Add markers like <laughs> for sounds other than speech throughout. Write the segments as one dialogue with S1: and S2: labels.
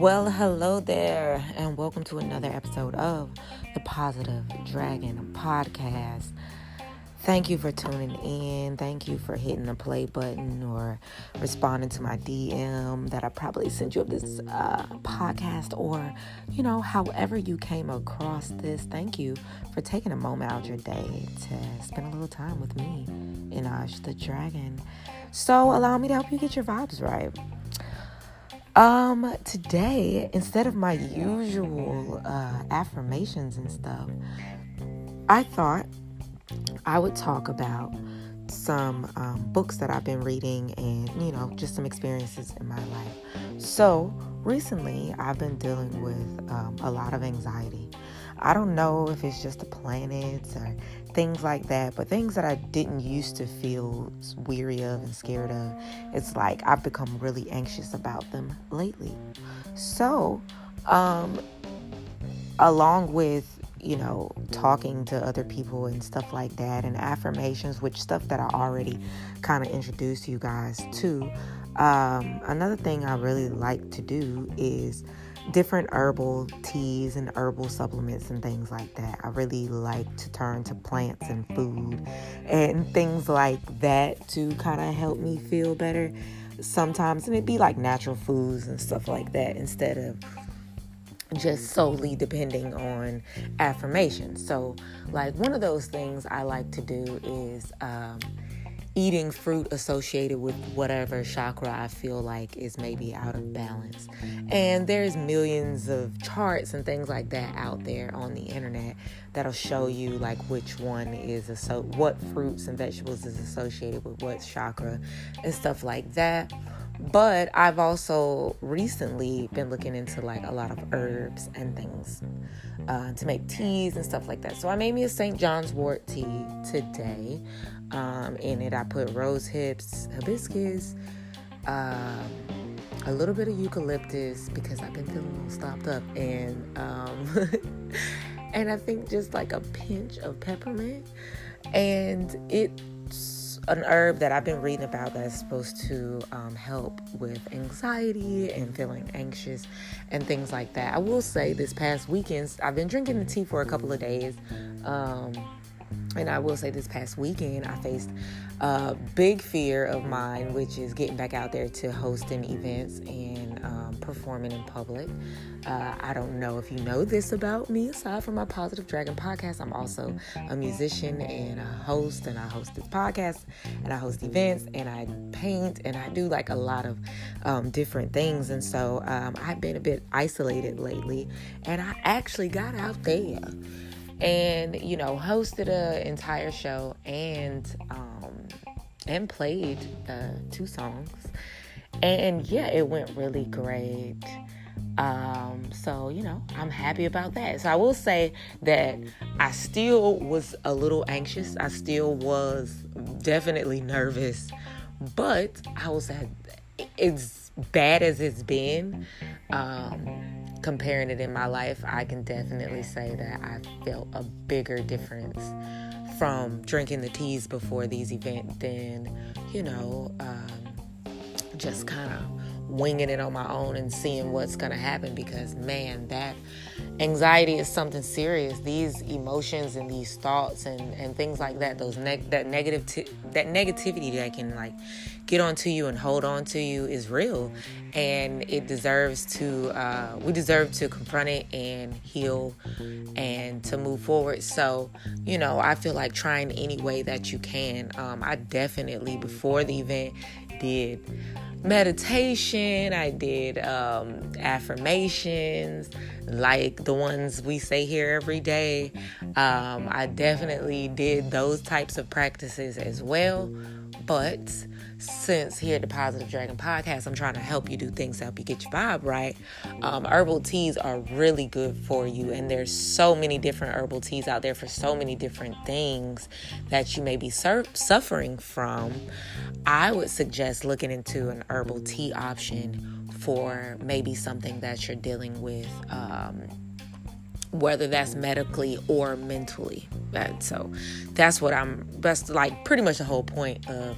S1: Well, hello there, and welcome to another episode of the Positive Dragon Podcast. Thank you for tuning in. Thank you for hitting the play button or responding to my DM that I probably sent you of this uh, podcast, or you know, however you came across this. Thank you for taking a moment out your day to spend a little time with me, Inash the Dragon. So, allow me to help you get your vibes right. Um, today, instead of my usual uh, affirmations and stuff, I thought I would talk about some um, books that I've been reading and, you know, just some experiences in my life. So, recently, I've been dealing with um, a lot of anxiety. I don't know if it's just the planets or things like that, but things that I didn't used to feel weary of and scared of, it's like I've become really anxious about them lately. So, um, along with you know, talking to other people and stuff like that, and affirmations, which stuff that I already kind of introduced you guys to. Um, another thing I really like to do is different herbal teas and herbal supplements and things like that. I really like to turn to plants and food and things like that to kind of help me feel better sometimes. And it'd be like natural foods and stuff like that instead of just solely depending on affirmation. So, like, one of those things I like to do is um, eating fruit associated with whatever chakra I feel like is maybe out of balance. And there's millions of charts and things like that out there on the internet that'll show you like which one is so what fruits and vegetables is associated with what chakra and stuff like that. But I've also recently been looking into like a lot of herbs and things uh, to make teas and stuff like that. So I made me a St. John's wort tea today. Um, in it, I put rose hips, hibiscus, um, a little bit of eucalyptus because I've been feeling a little stopped up, and um, <laughs> and I think just like a pinch of peppermint, and it's an herb that I've been reading about that's supposed to um, help with anxiety and feeling anxious and things like that. I will say this past weekend, I've been drinking the tea for a couple of days. Um, and I will say this past weekend, I faced a big fear of mine, which is getting back out there to hosting events and um, performing in public. Uh, I don't know if you know this about me, aside from my Positive Dragon podcast, I'm also a musician and a host, and I host this podcast, and I host events, and I paint, and I do like a lot of um, different things. And so um, I've been a bit isolated lately, and I actually got out there and you know hosted an entire show and um and played uh two songs. And yeah it went really great. Um so you know i'm happy about that. So i will say that i still was a little anxious. I still was definitely nervous but i was as bad as it's been. Um comparing it in my life, I can definitely say that I felt a bigger difference from drinking the teas before these events than, you know, um, just kind of winging it on my own and seeing what's going to happen because, man, that anxiety is something serious. These emotions and these thoughts and, and things like that, those neg- that negative t- that negativity that can like get onto you and hold on to you is real, and it deserves to. Uh, we deserve to confront it and heal, and to move forward. So, you know, I feel like trying any way that you can. Um, I definitely before the event did meditation, I did um, affirmations like the ones we say here every day. Um, I definitely did those types of practices as well. But since here at the Positive Dragon Podcast, I'm trying to help you do things to help you get your vibe right. Um, herbal teas are really good for you, and there's so many different herbal teas out there for so many different things that you may be sur- suffering from. I would suggest looking into an herbal tea option for maybe something that you're dealing with. Um, whether that's medically or mentally. And so that's what I'm that's like pretty much the whole point of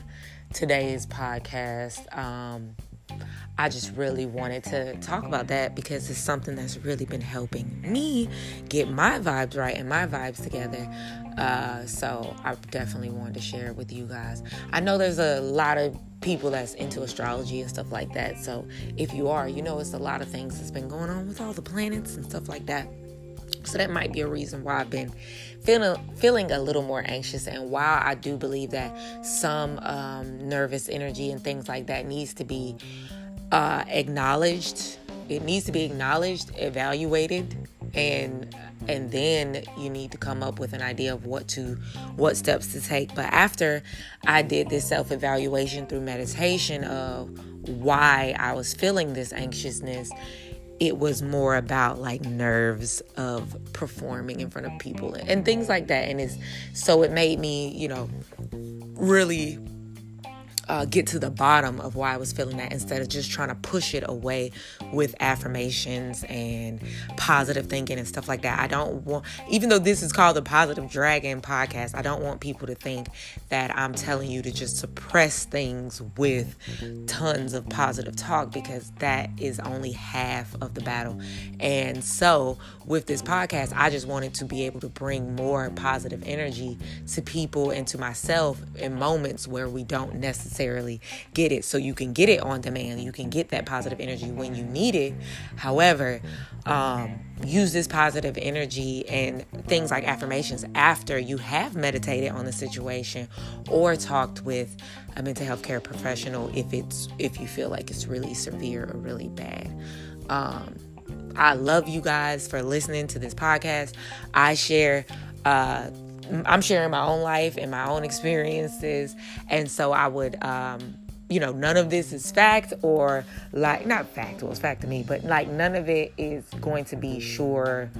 S1: today's podcast. Um, I just really wanted to talk about that because it's something that's really been helping me get my vibes right and my vibes together. Uh, so I definitely wanted to share it with you guys. I know there's a lot of people that's into astrology and stuff like that. So if you are, you know, it's a lot of things that's been going on with all the planets and stuff like that. So that might be a reason why I've been feeling feeling a little more anxious. And while I do believe that some um, nervous energy and things like that needs to be uh, acknowledged. It needs to be acknowledged, evaluated, and and then you need to come up with an idea of what to what steps to take. But after I did this self evaluation through meditation of why I was feeling this anxiousness, it was more about like nerves of performing in front of people and things like that. And it's so it made me, you know, really uh, get to the bottom of why I was feeling that instead of just trying to push it away with affirmations and positive thinking and stuff like that. I don't want, even though this is called the Positive Dragon podcast, I don't want people to think that I'm telling you to just suppress things with tons of positive talk because that is only half of the battle. And so, with this podcast, I just wanted to be able to bring more positive energy to people and to myself in moments where we don't necessarily necessarily get it. So you can get it on demand. You can get that positive energy when you need it. However, um, use this positive energy and things like affirmations after you have meditated on the situation or talked with a mental health care professional if it's if you feel like it's really severe or really bad. Um, I love you guys for listening to this podcast. I share uh, I'm sharing my own life and my own experiences. And so I would, um, you know, none of this is fact or like, not fact, well, it's fact to me, but like none of it is going to be sure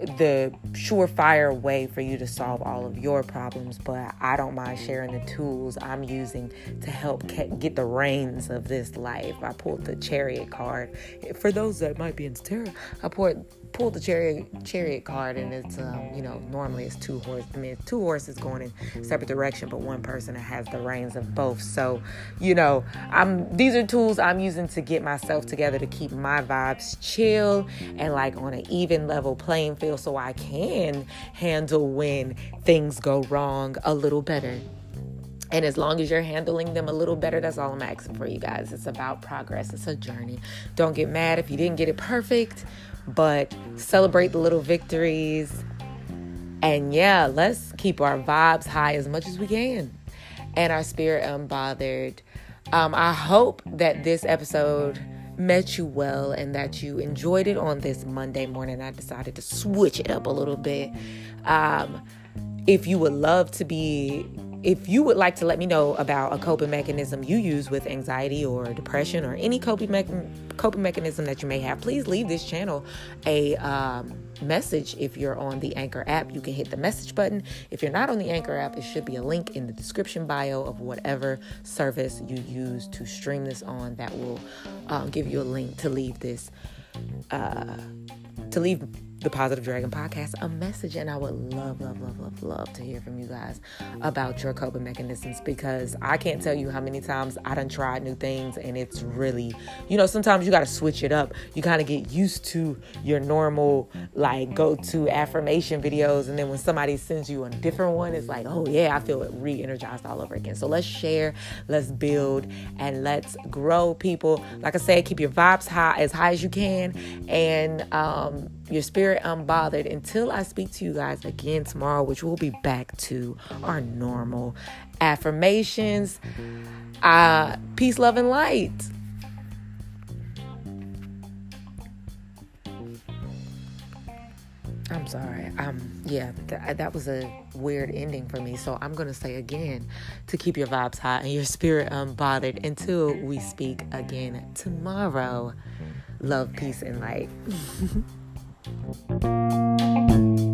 S1: the surefire way for you to solve all of your problems, but I don't mind sharing the tools I'm using to help get the reins of this life. I pulled the chariot card. For those that might be into tarot, I pulled pulled the chariot chariot card and it's um, you know normally it's two horses I mean two horses going in separate direction but one person that has the reins of both so you know I'm these are tools I'm using to get myself together to keep my vibes chill and like on an even level playing field so I can handle when things go wrong a little better and as long as you're handling them a little better, that's all I'm asking for you guys. It's about progress, it's a journey. Don't get mad if you didn't get it perfect but celebrate the little victories. And yeah, let's keep our vibes high as much as we can and our spirit unbothered. Um, I hope that this episode met you well and that you enjoyed it on this Monday morning. I decided to switch it up a little bit. Um, if you would love to be if you would like to let me know about a coping mechanism you use with anxiety or depression or any coping, me- coping mechanism that you may have, please leave this channel a um, message. If you're on the Anchor app, you can hit the message button. If you're not on the Anchor app, it should be a link in the description bio of whatever service you use to stream this on that will um, give you a link to leave this. Uh, to leave the Positive Dragon podcast a message. And I would love, love, love, love, love to hear from you guys about your coping mechanisms because I can't tell you how many times I done tried new things and it's really, you know, sometimes you got to switch it up. You kind of get used to your normal, like, go to affirmation videos. And then when somebody sends you a different one, it's like, oh, yeah, I feel re energized all over again. So let's share, let's build, and let's grow people. Like I said, keep your vibes high as high as you can. And, um, your spirit unbothered until I speak to you guys again tomorrow, which we'll be back to our normal affirmations. Uh, peace, love, and light. I'm sorry. Um, yeah, th- that was a weird ending for me. So I'm gonna say again to keep your vibes high and your spirit unbothered until we speak again tomorrow. Love, peace, and light. <laughs> Thank you.